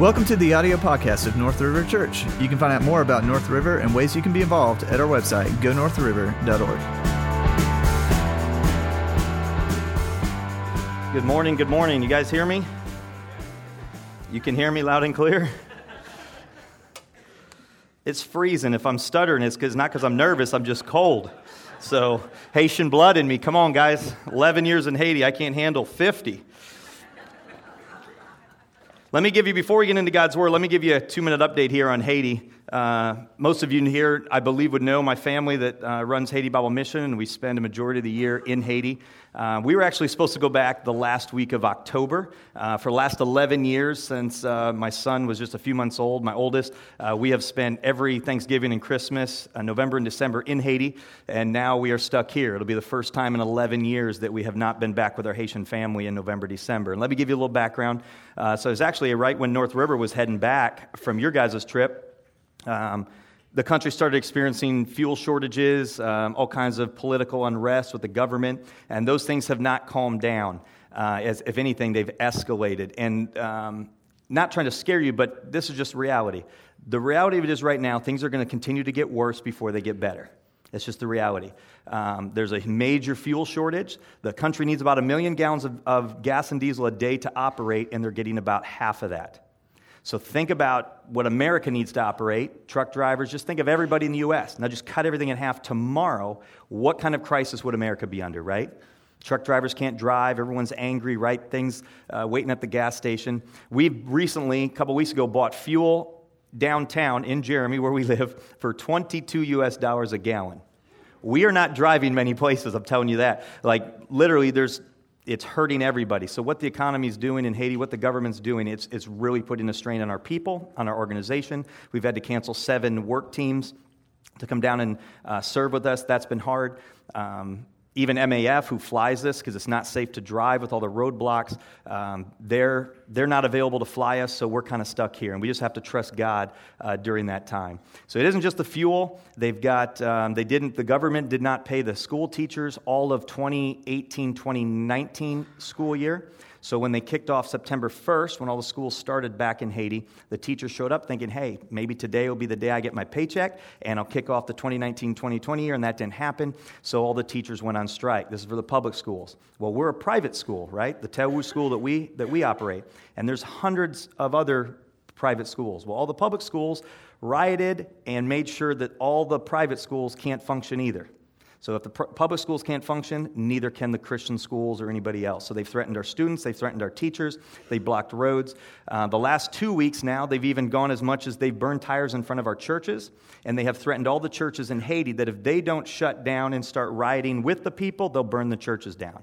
Welcome to the audio podcast of North River Church. You can find out more about North River and ways you can be involved at our website, gonorthriver.org. Good morning, good morning. You guys hear me? You can hear me loud and clear? It's freezing. If I'm stuttering, it's cause, not because I'm nervous, I'm just cold. So, Haitian blood in me. Come on, guys. 11 years in Haiti, I can't handle 50. Let me give you, before we get into God's Word, let me give you a two minute update here on Haiti. Uh, most of you here, I believe, would know my family that uh, runs Haiti Bible Mission, and we spend a majority of the year in Haiti. Uh, we were actually supposed to go back the last week of October. Uh, for the last 11 years, since uh, my son was just a few months old, my oldest, uh, we have spent every Thanksgiving and Christmas, November and December in Haiti, and now we are stuck here. It'll be the first time in 11 years that we have not been back with our Haitian family in November, December. And let me give you a little background. so it's actually right when North River was heading back from your guys' trip. Um, the country started experiencing fuel shortages, um, all kinds of political unrest with the government, and those things have not calmed down. Uh, as if anything, they've escalated. And um, not trying to scare you, but this is just reality. The reality of it is, right now, things are going to continue to get worse before they get better. It's just the reality. Um, there's a major fuel shortage. The country needs about a million gallons of, of gas and diesel a day to operate, and they're getting about half of that. So think about what America needs to operate. Truck drivers, just think of everybody in the U.S. Now just cut everything in half tomorrow. What kind of crisis would America be under, right? Truck drivers can't drive. Everyone's angry, right? Things uh, waiting at the gas station. We recently, a couple weeks ago, bought fuel downtown in Jeremie, where we live, for 22 U.S. dollars a gallon. We are not driving many places, I'm telling you that. Like, literally, there's it's hurting everybody. So, what the economy is doing in Haiti, what the government's doing, it's, it's really putting a strain on our people, on our organization. We've had to cancel seven work teams to come down and uh, serve with us. That's been hard. Um, even MAF, who flies this because it's not safe to drive with all the roadblocks, um, they're, they're not available to fly us, so we're kind of stuck here. And we just have to trust God uh, during that time. So it isn't just the fuel. They've got, um, they didn't, the government did not pay the school teachers all of 2018 2019 school year. So when they kicked off September 1st, when all the schools started back in Haiti, the teachers showed up thinking, hey, maybe today will be the day I get my paycheck and I'll kick off the 2019 2020 year, and that didn't happen. So all the teachers went on strike. This is for the public schools. Well, we're a private school, right? The Tewu school that we, that we operate. And there's hundreds of other private schools. Well, all the public schools rioted and made sure that all the private schools can't function either. So if the public schools can't function, neither can the Christian schools or anybody else. So they've threatened our students, they've threatened our teachers, they blocked roads. Uh, the last two weeks now, they've even gone as much as they've burned tires in front of our churches, and they have threatened all the churches in Haiti that if they don't shut down and start rioting with the people, they'll burn the churches down.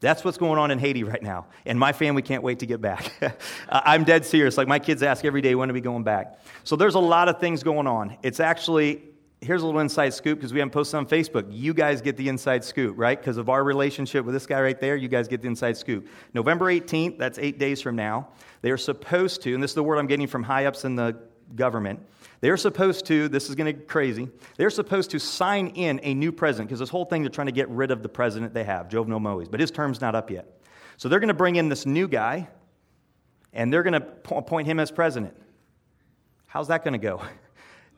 That's what's going on in Haiti right now. And my family can't wait to get back. I'm dead serious. Like my kids ask every day, when are we going back? So there's a lot of things going on. It's actually here's a little inside scoop because we haven't posted on Facebook. You guys get the inside scoop, right? Because of our relationship with this guy right there, you guys get the inside scoop. November 18th, that's eight days from now, they are supposed to, and this is the word I'm getting from high ups in the government, they're supposed to, this is going to get crazy, they're supposed to sign in a new president because this whole thing they're trying to get rid of the president they have, Jovenel Moise, but his term's not up yet. So they're going to bring in this new guy and they're going to appoint him as president. How's that going to go?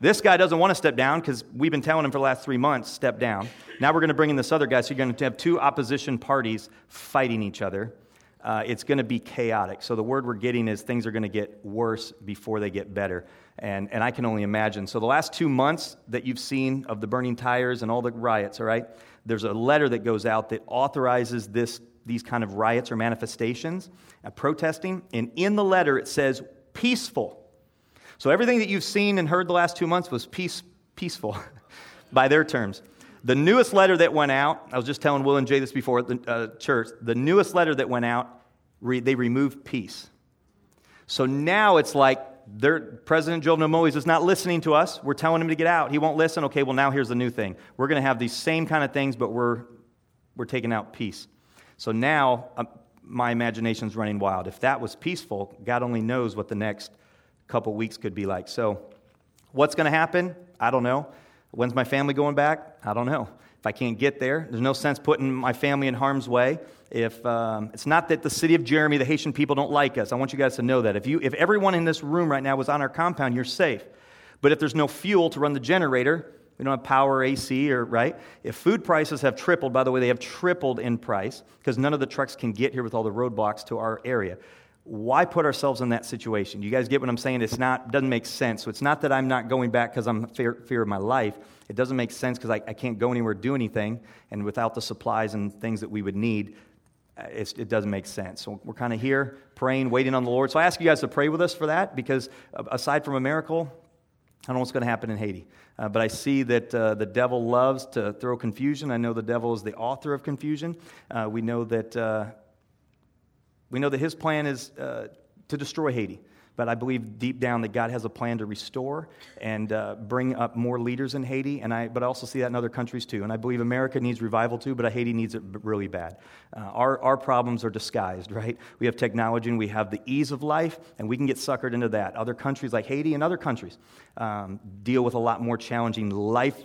This guy doesn't want to step down because we've been telling him for the last three months, step down. Now we're going to bring in this other guy, so you're going to have two opposition parties fighting each other. Uh, it's going to be chaotic. So the word we're getting is things are going to get worse before they get better. And, and I can only imagine. So the last two months that you've seen of the burning tires and all the riots, all right, there's a letter that goes out that authorizes this, these kind of riots or manifestations, uh, protesting. And in the letter it says peaceful. So everything that you've seen and heard the last two months was peace, peaceful by their terms. The newest letter that went out, I was just telling Will and Jay this before at the uh, church, the newest letter that went out, re- they removed peace. So now it's like President Jovenel Moise is not listening to us. We're telling him to get out. He won't listen. Okay, well, now here's the new thing. We're going to have these same kind of things, but we're, we're taking out peace. So now uh, my imagination's running wild. If that was peaceful, God only knows what the next couple weeks could be like. So, what's going to happen? I don't know. When's my family going back? I don't know. If I can't get there, there's no sense putting my family in harm's way. If um, it's not that the city of Jeremie, the Haitian people don't like us, I want you guys to know that. If, you, if everyone in this room right now was on our compound, you're safe. But if there's no fuel to run the generator, we don't have power, AC, or right? If food prices have tripled, by the way, they have tripled in price because none of the trucks can get here with all the roadblocks to our area. Why put ourselves in that situation? You guys get what I'm saying? It's not doesn't make sense. So it's not that I'm not going back because I'm fear, fear of my life. It doesn't make sense because I, I can't go anywhere, do anything, and without the supplies and things that we would need, uh, it doesn't make sense. So we're kind of here praying, waiting on the Lord. So I ask you guys to pray with us for that because uh, aside from a miracle, I don't know what's going to happen in Haiti. Uh, but I see that uh, the devil loves to throw confusion. I know the devil is the author of confusion. Uh, we know that uh, we know that his plan is uh, to destroy Haiti. But I believe deep down that God has a plan to restore and uh, bring up more leaders in Haiti. And I, but I also see that in other countries too. And I believe America needs revival too, but Haiti needs it really bad. Uh, our, our problems are disguised, right? We have technology and we have the ease of life, and we can get suckered into that. Other countries like Haiti and other countries um, deal with a lot more challenging life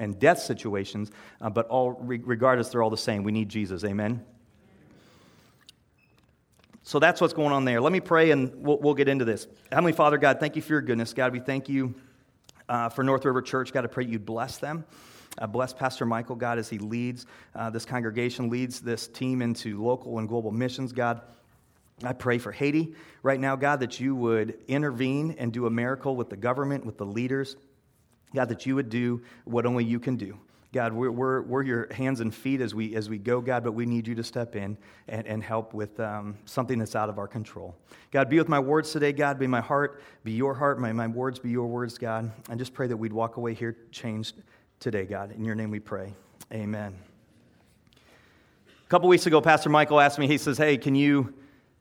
and death situations, uh, but all, regardless, they're all the same. We need Jesus. Amen. So that's what's going on there. Let me pray and we'll, we'll get into this. Heavenly Father, God, thank you for your goodness. God, we thank you uh, for North River Church. God, I pray you bless them. Uh, bless Pastor Michael, God, as he leads uh, this congregation, leads this team into local and global missions, God. I pray for Haiti right now, God, that you would intervene and do a miracle with the government, with the leaders. God, that you would do what only you can do. God, we're, we're, we're, your hands and feet as we, as we go, God, but we need you to step in and, and help with um, something that's out of our control. God, be with my words today, God. Be my heart, be your heart. My, my words be your words, God. I just pray that we'd walk away here changed today, God. In your name we pray. Amen. A couple weeks ago, Pastor Michael asked me, he says, Hey, can you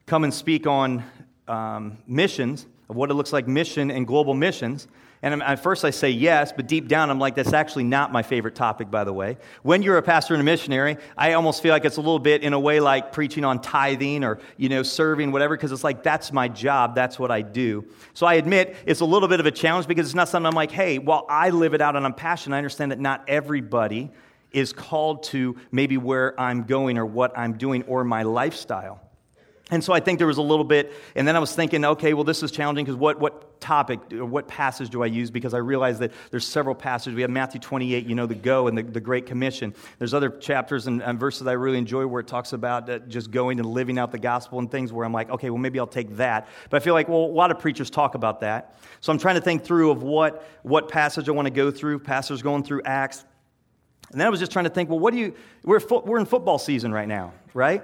come and speak on um, missions, of what it looks like mission and global missions? And at first I say yes, but deep down I'm like, that's actually not my favorite topic, by the way. When you're a pastor and a missionary, I almost feel like it's a little bit in a way like preaching on tithing or, you know, serving, whatever, because it's like, that's my job, that's what I do. So I admit it's a little bit of a challenge because it's not something I'm like, hey, while I live it out and I'm passionate, I understand that not everybody is called to maybe where I'm going or what I'm doing or my lifestyle. And so I think there was a little bit, and then I was thinking, okay, well, this is challenging because what, what topic or what passage do I use? Because I realized that there's several passages. We have Matthew 28, you know, the go and the, the Great Commission. There's other chapters and, and verses I really enjoy where it talks about uh, just going and living out the gospel and things where I'm like, okay, well, maybe I'll take that. But I feel like, well, a lot of preachers talk about that. So I'm trying to think through of what, what passage I want to go through. Pastors going through Acts. And then I was just trying to think, well, what do you, we're, we're in football season right now, right?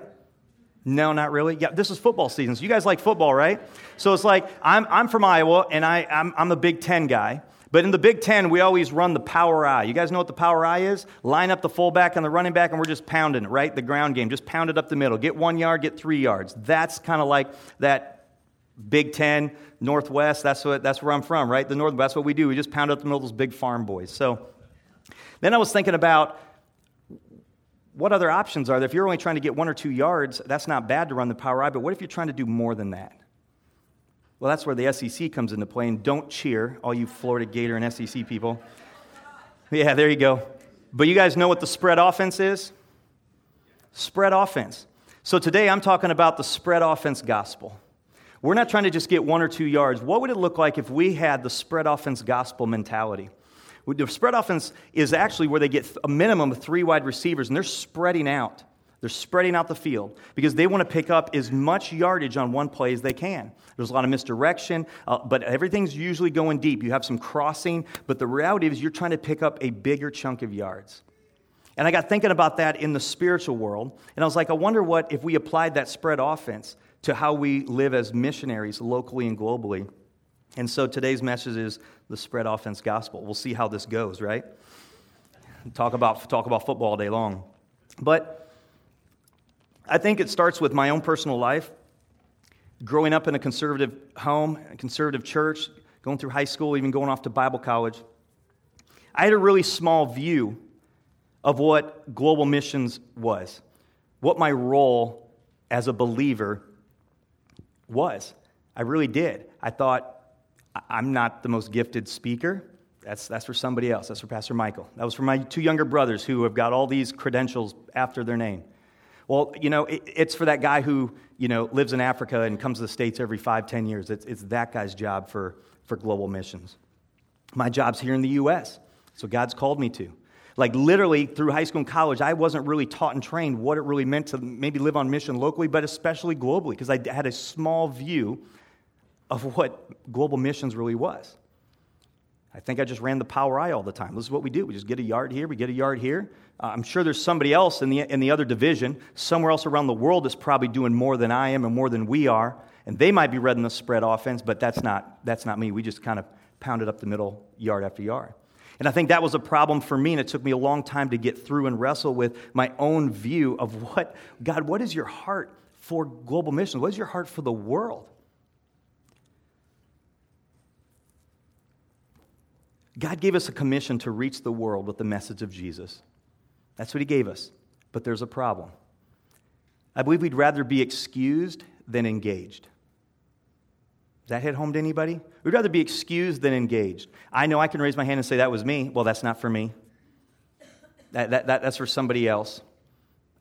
No, not really. Yeah, this is football season. So you guys like football, right? So it's like I'm, I'm from Iowa and I, I'm, I'm Big Ten guy. But in the Big Ten, we always run the power I. You guys know what the power I is? Line up the fullback and the running back, and we're just pounding it, right? The ground game. Just pound it up the middle. Get one yard, get three yards. That's kind of like that Big Ten, Northwest. That's, what, that's where I'm from, right? The Northwest. That's what we do. We just pound up the middle of those big farm boys. So then I was thinking about what other options are there? If you're only trying to get one or two yards, that's not bad to run the power I, but what if you're trying to do more than that? Well, that's where the SEC comes into play, and don't cheer, all you Florida Gator and SEC people. Yeah, there you go. But you guys know what the spread offense is? Spread offense. So today I'm talking about the spread offense gospel. We're not trying to just get one or two yards. What would it look like if we had the spread offense gospel mentality? The spread offense is actually where they get a minimum of three wide receivers, and they're spreading out. They're spreading out the field because they want to pick up as much yardage on one play as they can. There's a lot of misdirection, uh, but everything's usually going deep. You have some crossing, but the reality is you're trying to pick up a bigger chunk of yards. And I got thinking about that in the spiritual world, and I was like, I wonder what if we applied that spread offense to how we live as missionaries locally and globally. And so today's message is the spread offense gospel. We'll see how this goes, right? Talk about, talk about football all day long. But I think it starts with my own personal life. Growing up in a conservative home, a conservative church, going through high school, even going off to Bible college, I had a really small view of what global missions was, what my role as a believer was. I really did. I thought, I'm not the most gifted speaker. That's, that's for somebody else. That's for Pastor Michael. That was for my two younger brothers who have got all these credentials after their name. Well, you know, it, it's for that guy who, you know, lives in Africa and comes to the States every five, ten years. It's, it's that guy's job for, for global missions. My job's here in the U.S., so God's called me to. Like literally through high school and college, I wasn't really taught and trained what it really meant to maybe live on mission locally, but especially globally, because I had a small view of what global missions really was. I think I just ran the power I all the time. This is what we do. We just get a yard here, we get a yard here. Uh, I'm sure there's somebody else in the, in the other division, somewhere else around the world that's probably doing more than I am and more than we are. And they might be running the spread offense, but that's not, that's not me. We just kind of pounded up the middle yard after yard. And I think that was a problem for me, and it took me a long time to get through and wrestle with my own view of what, God, what is your heart for global missions? What is your heart for the world? God gave us a commission to reach the world with the message of Jesus. That's what He gave us. But there's a problem. I believe we'd rather be excused than engaged. Does that hit home to anybody? We'd rather be excused than engaged. I know I can raise my hand and say, that was me. Well, that's not for me. That, that, that that's for somebody else.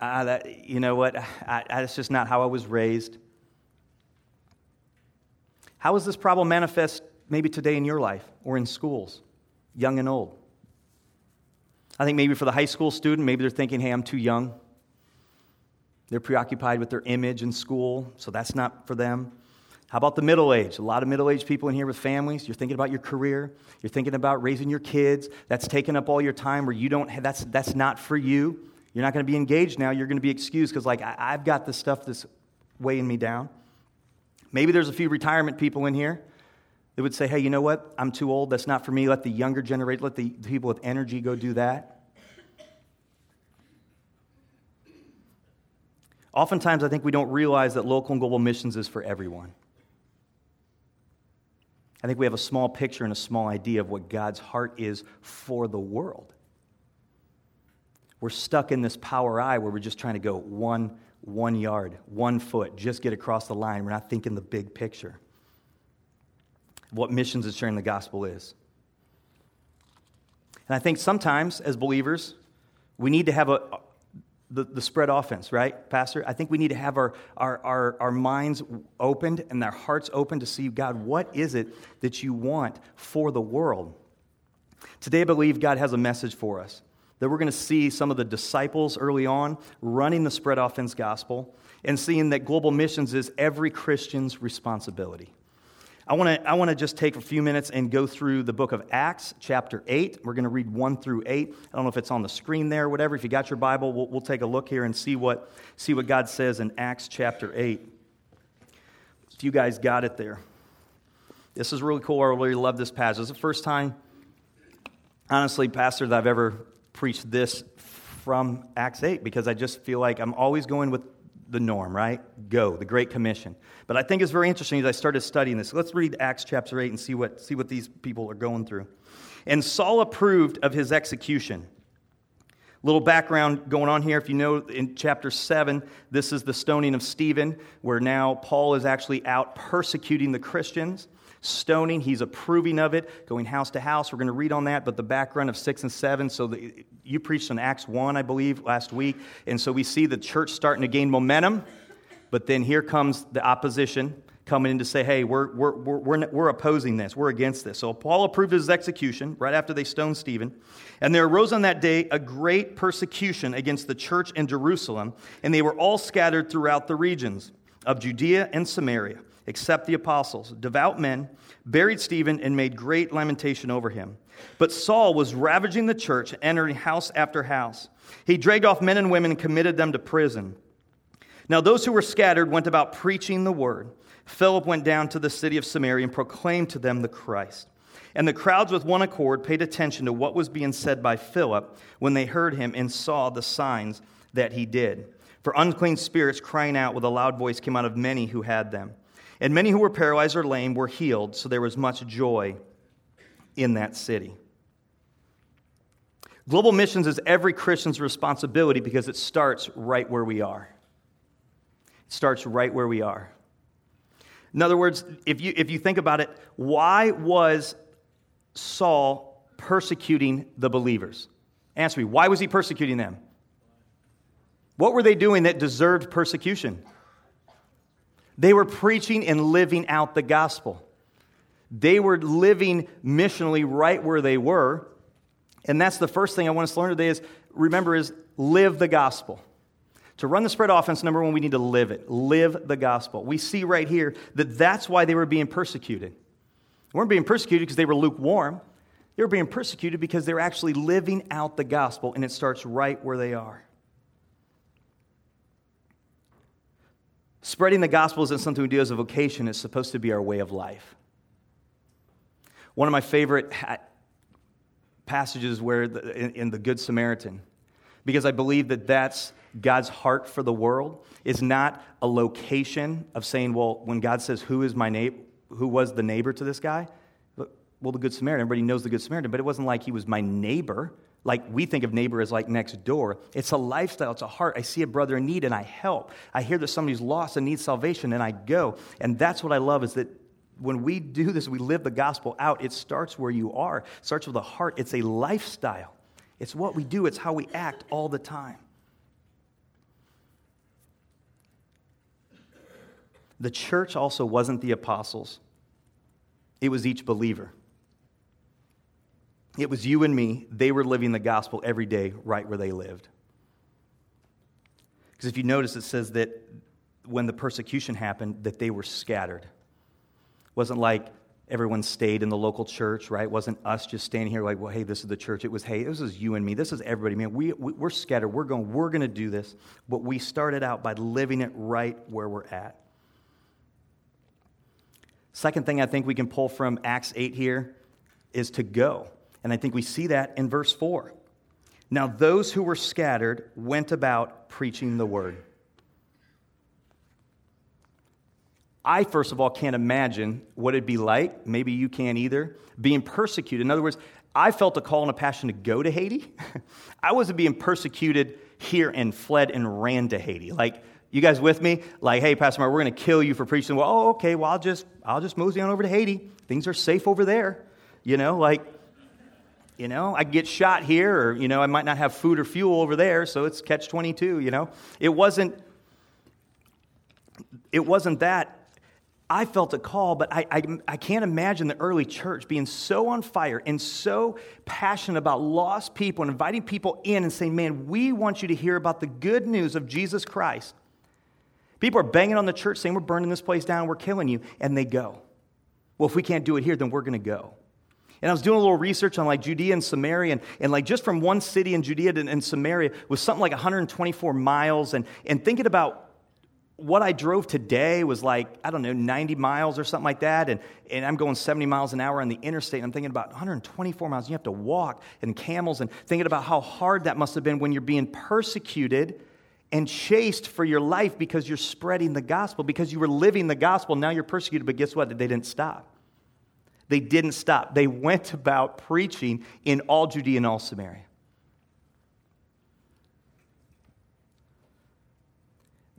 Uh, that, you know what? I, I, that's just not how I was raised. How is this problem manifest maybe today in your life or in schools? Young and old. I think maybe for the high school student, maybe they're thinking, hey, I'm too young. They're preoccupied with their image in school, so that's not for them. How about the middle age? A lot of middle aged people in here with families. You're thinking about your career. You're thinking about raising your kids. That's taking up all your time where you don't have, that's, that's not for you. You're not going to be engaged now. You're going to be excused because, like, I, I've got this stuff that's weighing me down. Maybe there's a few retirement people in here. They would say, hey, you know what? I'm too old. That's not for me. Let the younger generation, let the people with energy go do that. Oftentimes, I think we don't realize that local and global missions is for everyone. I think we have a small picture and a small idea of what God's heart is for the world. We're stuck in this power I where we're just trying to go one, one yard, one foot, just get across the line. We're not thinking the big picture what missions and sharing the gospel is. And I think sometimes, as believers, we need to have a, the, the spread offense, right, Pastor? I think we need to have our, our, our, our minds opened and our hearts open to see, God, what is it that you want for the world? Today, I believe God has a message for us. That we're going to see some of the disciples early on running the spread offense gospel and seeing that global missions is every Christian's responsibility. I want to I wanna just take a few minutes and go through the book of Acts, chapter 8. We're going to read 1 through 8. I don't know if it's on the screen there or whatever. If you got your Bible, we'll, we'll take a look here and see what, see what God says in Acts, chapter 8. If you guys got it there. This is really cool. I really love this passage. It's the first time, honestly, Pastor, that I've ever preached this from Acts 8 because I just feel like I'm always going with the norm, right? Go, the Great Commission. But I think it's very interesting as I started studying this. Let's read Acts chapter 8 and see what, see what these people are going through. And Saul approved of his execution. Little background going on here. If you know, in chapter 7, this is the stoning of Stephen, where now Paul is actually out persecuting the Christians stoning. He's approving of it, going house to house. We're going to read on that, but the background of 6 and 7. So the, you preached on Acts 1, I believe, last week. And so we see the church starting to gain momentum, but then here comes the opposition coming in to say, hey, we're, we're, we're, we're opposing this, we're against this. So Paul approved his execution right after they stoned Stephen. And there arose on that day a great persecution against the church in Jerusalem, and they were all scattered throughout the regions of Judea and Samaria except the apostles. Devout men buried Stephen and made great lamentation over him. But Saul was ravaging the church, entering house after house. He dragged off men and women and committed them to prison. Now, those who were scattered went about preaching the word. Philip went down to the city of Samaria and proclaimed to them the Christ. And the crowds with one accord paid attention to what was being said by Philip when they heard him and saw the signs that he did. For unclean spirits crying out with a loud voice came out of many who had them and many who were paralyzed or lame were healed, so there was much joy in that city. Global missions is every Christian's responsibility because it starts right where we are. It starts right where we are. In other words, if you, if you think about it, why was Saul persecuting the believers? Answer me, why was he persecuting them? What were they doing that deserved persecution? They were preaching and living out the gospel. They were living missionally right where they were. And that's the first thing I want us to learn today is remember is live the gospel. To run the spread offense, number one, we need to live it. Live the gospel. We see right here that that's why they were being persecuted. They weren't being persecuted because they were lukewarm. They were being persecuted because they were actually living out the gospel, and it starts right where they are. Spreading the gospel isn't something we do as a vocation, it's supposed to be our way of life. One of my favorite passages where the, in, in the Good Samaritan, because I believe that that's God's heart for the world, is not a location of saying, well, when God says, who is my neighbor, who was the neighbor to this guy? Well, the Good Samaritan, everybody knows the Good Samaritan, but it wasn't like he was my neighbor. Like we think of neighbor as like next door. It's a lifestyle, it's a heart. I see a brother in need and I help. I hear that somebody's lost and needs salvation and I go. And that's what I love is that when we do this, we live the gospel out. It starts where you are, it starts with a heart. It's a lifestyle. It's what we do, it's how we act all the time. The church also wasn't the apostles, it was each believer. It was you and me. They were living the gospel every day right where they lived. Because if you notice, it says that when the persecution happened, that they were scattered. It wasn't like everyone stayed in the local church, right? It wasn't us just standing here like, well, hey, this is the church. It was, hey, this is you and me. This is everybody. Man, we, we, we're scattered. We're going, we're going to do this. But we started out by living it right where we're at. Second thing I think we can pull from Acts 8 here is to go. And I think we see that in verse 4. Now, those who were scattered went about preaching the word. I, first of all, can't imagine what it'd be like. Maybe you can't either. Being persecuted. In other words, I felt a call and a passion to go to Haiti. I wasn't being persecuted here and fled and ran to Haiti. Like, you guys with me? Like, hey, Pastor Mark, we're going to kill you for preaching. Well, oh, okay. Well, I'll just, I'll just mosey on over to Haiti. Things are safe over there. You know, like, you know, I get shot here, or, you know, I might not have food or fuel over there, so it's catch 22, you know. It wasn't, it wasn't that. I felt a call, but I, I, I can't imagine the early church being so on fire and so passionate about lost people and inviting people in and saying, man, we want you to hear about the good news of Jesus Christ. People are banging on the church saying, we're burning this place down, we're killing you, and they go. Well, if we can't do it here, then we're going to go. And I was doing a little research on like Judea and Samaria, and, and like just from one city in Judea and, Samaria was something like 124 miles. And, and thinking about what I drove today was like, I don't know, 90 miles or something like that. And, and I'm going 70 miles an hour on the interstate. And I'm thinking about 124 miles. You have to walk and camels and thinking about how hard that must have been when you're being persecuted and chased for your life because you're spreading the gospel, because you were living the gospel. Now you're persecuted. But guess what? They didn't stop. They didn't stop. They went about preaching in all Judea and all Samaria.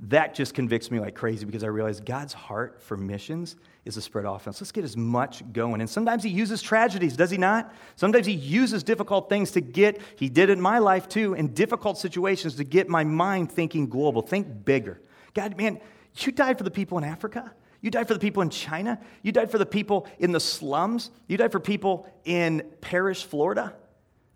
That just convicts me like crazy because I realize God's heart for missions is to spread offense. Let's get as much going. And sometimes He uses tragedies, does He not? Sometimes He uses difficult things to get, He did in my life too, in difficult situations to get my mind thinking global, think bigger. God, man, you died for the people in Africa. You died for the people in China. You died for the people in the slums. You died for people in Parrish, Florida.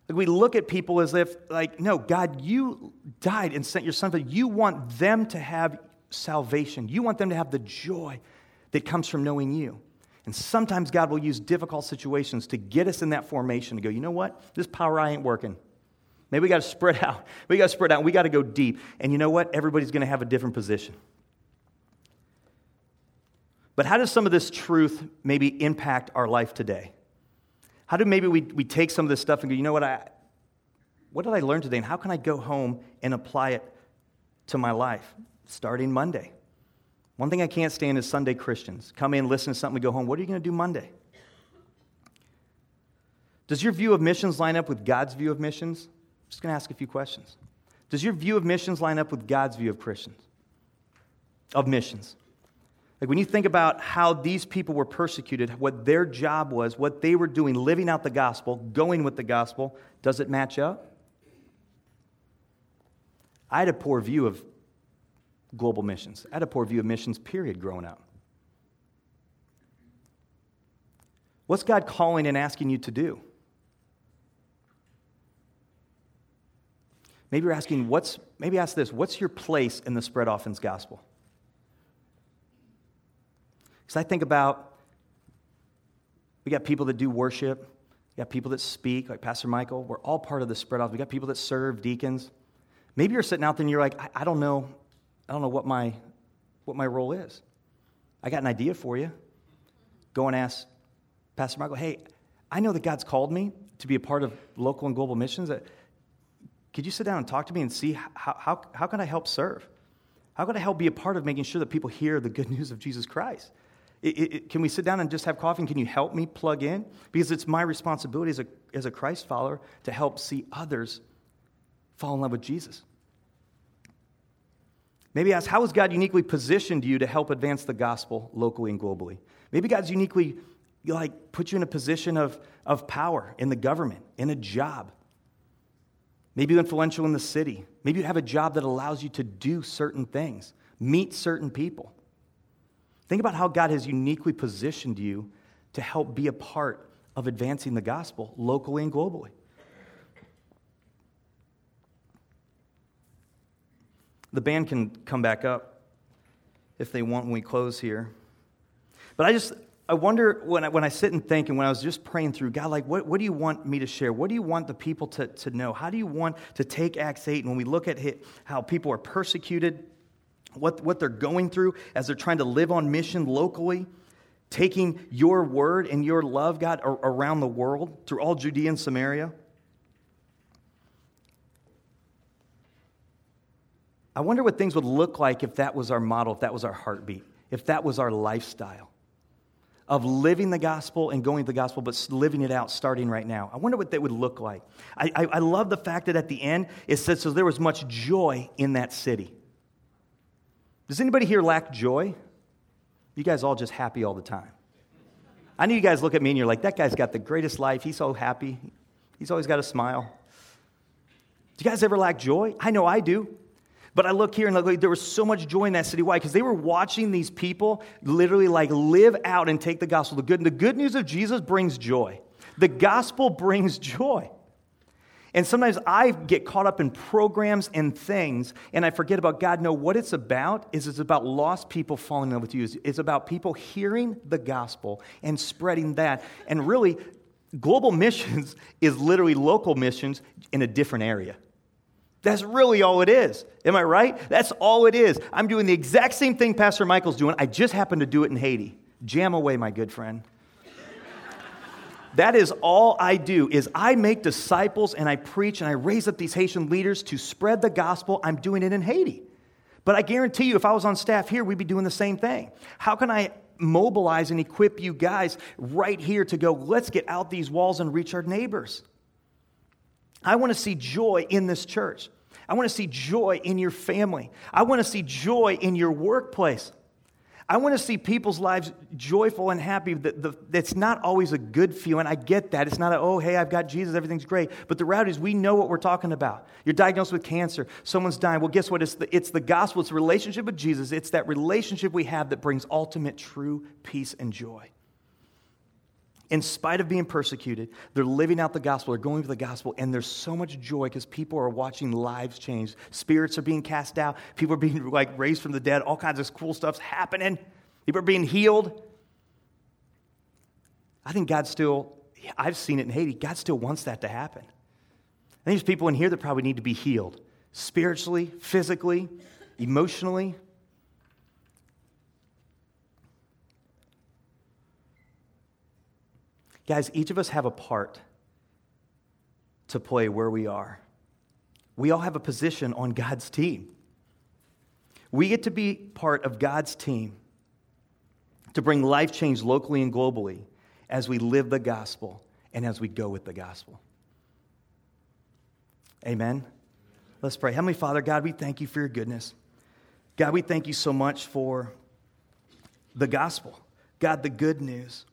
Like we look at people as if, like, no, God, you died and sent your son. But you want them to have salvation. You want them to have the joy that comes from knowing you. And sometimes God will use difficult situations to get us in that formation to go, you know what? This power I ain't working. Maybe we got to spread out. We got to spread out. We got to go deep. And you know what? Everybody's going to have a different position. But how does some of this truth maybe impact our life today? How do maybe we, we take some of this stuff and go, you know what, I, what did I learn today? And how can I go home and apply it to my life starting Monday? One thing I can't stand is Sunday Christians. Come in, listen to something, go home. What are you going to do Monday? Does your view of missions line up with God's view of missions? I'm just going to ask a few questions. Does your view of missions line up with God's view of Christians? Of missions? Like when you think about how these people were persecuted, what their job was, what they were doing, living out the gospel, going with the gospel, does it match up? I had a poor view of global missions. I had a poor view of missions, period, growing up. What's God calling and asking you to do? Maybe you're asking, what's, maybe ask this, what's your place in the spread offense gospel? Because I think about, we got people that do worship, we got people that speak, like Pastor Michael. We're all part of the spread off. We got people that serve, deacons. Maybe you're sitting out there and you're like, I, I don't know, I don't know what my, what my role is. I got an idea for you. Go and ask Pastor Michael, hey, I know that God's called me to be a part of local and global missions. Uh, could you sit down and talk to me and see how, how, how can I help serve? How can I help be a part of making sure that people hear the good news of Jesus Christ? It, it, can we sit down and just have coffee? And can you help me plug in? Because it's my responsibility as a, as a Christ follower to help see others fall in love with Jesus. Maybe ask, how has God uniquely positioned you to help advance the gospel locally and globally? Maybe God's uniquely like put you in a position of, of power in the government, in a job. Maybe you're influential in the city. Maybe you have a job that allows you to do certain things, meet certain people. Think about how God has uniquely positioned you to help be a part of advancing the gospel locally and globally. The band can come back up if they want when we close here. But I just, I wonder when I, when I sit and think and when I was just praying through, God, like, what, what do you want me to share? What do you want the people to, to know? How do you want to take Acts 8 and when we look at how people are persecuted, what, what they're going through as they're trying to live on mission locally, taking your word and your love, God, around the world through all Judea and Samaria. I wonder what things would look like if that was our model, if that was our heartbeat, if that was our lifestyle of living the gospel and going to the gospel, but living it out starting right now. I wonder what that would look like. I, I, I love the fact that at the end it says, so there was much joy in that city. Does anybody here lack joy? You guys all just happy all the time. I know you guys look at me and you're like, that guy's got the greatest life. He's so happy. He's always got a smile. Do you guys ever lack joy? I know I do. But I look here and look, there was so much joy in that city. Why? Because they were watching these people literally like live out and take the gospel. The good, the good news of Jesus brings joy. The gospel brings joy. And sometimes I get caught up in programs and things, and I forget about God. No, what it's about is it's about lost people falling in love with you. It's about people hearing the gospel and spreading that. And really, global missions is literally local missions in a different area. That's really all it is. Am I right? That's all it is. I'm doing the exact same thing Pastor Michael's doing. I just happen to do it in Haiti. Jam away, my good friend. That is all I do is I make disciples and I preach and I raise up these Haitian leaders to spread the gospel. I'm doing it in Haiti. But I guarantee you if I was on staff here, we'd be doing the same thing. How can I mobilize and equip you guys right here to go, let's get out these walls and reach our neighbors? I want to see joy in this church. I want to see joy in your family. I want to see joy in your workplace. I want to see people's lives joyful and happy. That's not always a good feeling. I get that. It's not a, oh, hey, I've got Jesus, everything's great. But the reality is, we know what we're talking about. You're diagnosed with cancer, someone's dying. Well, guess what? It's the, it's the gospel, it's the relationship with Jesus. It's that relationship we have that brings ultimate true peace and joy. In spite of being persecuted, they're living out the gospel, they're going for the gospel, and there's so much joy because people are watching lives change. Spirits are being cast out, people are being like raised from the dead, all kinds of cool stuff's happening. People are being healed. I think God still, I've seen it in Haiti, God still wants that to happen. I think there's people in here that probably need to be healed spiritually, physically, emotionally. Guys, each of us have a part to play where we are. We all have a position on God's team. We get to be part of God's team to bring life change locally and globally as we live the gospel and as we go with the gospel. Amen. Let's pray. Heavenly Father, God, we thank you for your goodness. God, we thank you so much for the gospel. God, the good news.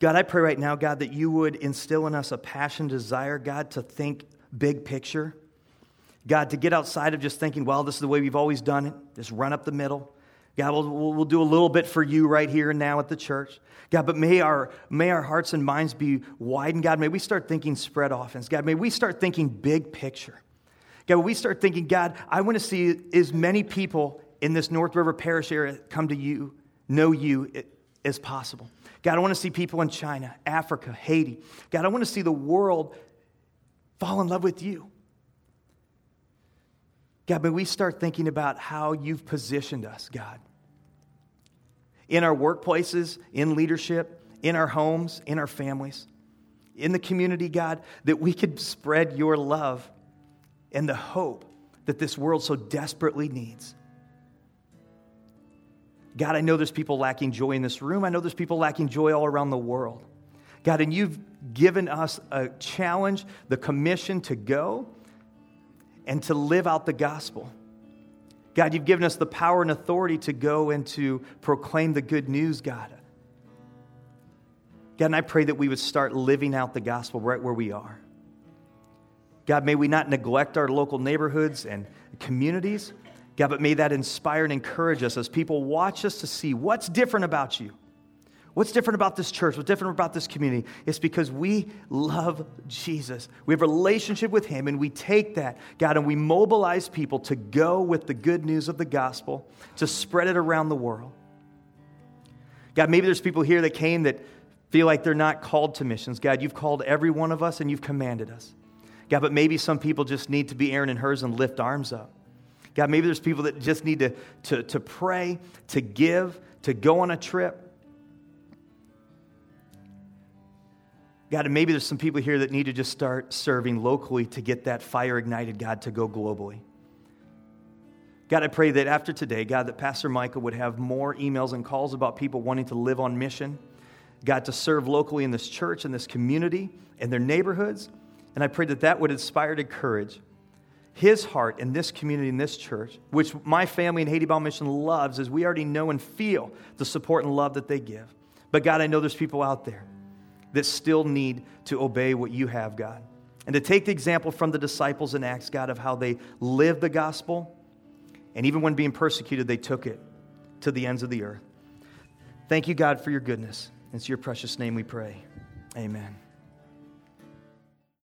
God, I pray right now, God, that you would instill in us a passion, desire, God, to think big picture. God, to get outside of just thinking, well, this is the way we've always done it, just run up the middle. God, we'll, we'll do a little bit for you right here and now at the church. God, but may our, may our hearts and minds be widened. God, may we start thinking spread offense. God, may we start thinking big picture. God, we start thinking, God, I want to see as many people in this North River Parrish area come to you, know you as possible. God, I want to see people in China, Africa, Haiti. God, I want to see the world fall in love with you. God, may we start thinking about how you've positioned us, God. In our workplaces, in leadership, in our homes, in our families, in the community, God, that we could spread your love and the hope that this world so desperately needs. God, I know there's people lacking joy in this room. I know there's people lacking joy all around the world. God, and you've given us a challenge, the commission to go and to live out the gospel. God, you've given us the power and authority to go and to proclaim the good news, God. God, and I pray that we would start living out the gospel right where we are. God, may we not neglect our local neighborhoods and communities. God, but may that inspire and encourage us as people watch us to see what's different about you. What's different about this church? What's different about this community? It's because we love Jesus. We have a relationship with Him, and we take that, God, and we mobilize people to go with the good news of the gospel, to spread it around the world. God, maybe there's people here that came that feel like they're not called to missions. God, you've called every one of us and you've commanded us. God, but maybe some people just need to be Aaron and Hurs and lift arms up. God, maybe there's people that just need to, to, to pray, to give, to go on a trip. God, and maybe there's some people here that need to just start serving locally to get that fire ignited, God, to go globally. God, I pray that after today, God, that Pastor Michael would have more emails and calls about people wanting to live on mission, God, to serve locally in this church, in this community, in their neighborhoods. And I pray that that would inspire to courage his heart in this community, in this church, which my family in Haiti Bible Mission loves, as we already know and feel the support and love that they give. But God, I know there's people out there that still need to obey what you have, God. And to take the example from the disciples in Acts, God, of how they lived the gospel, and even when being persecuted, they took it to the ends of the earth. Thank you, God, for your goodness. It's your precious name we pray. Amen.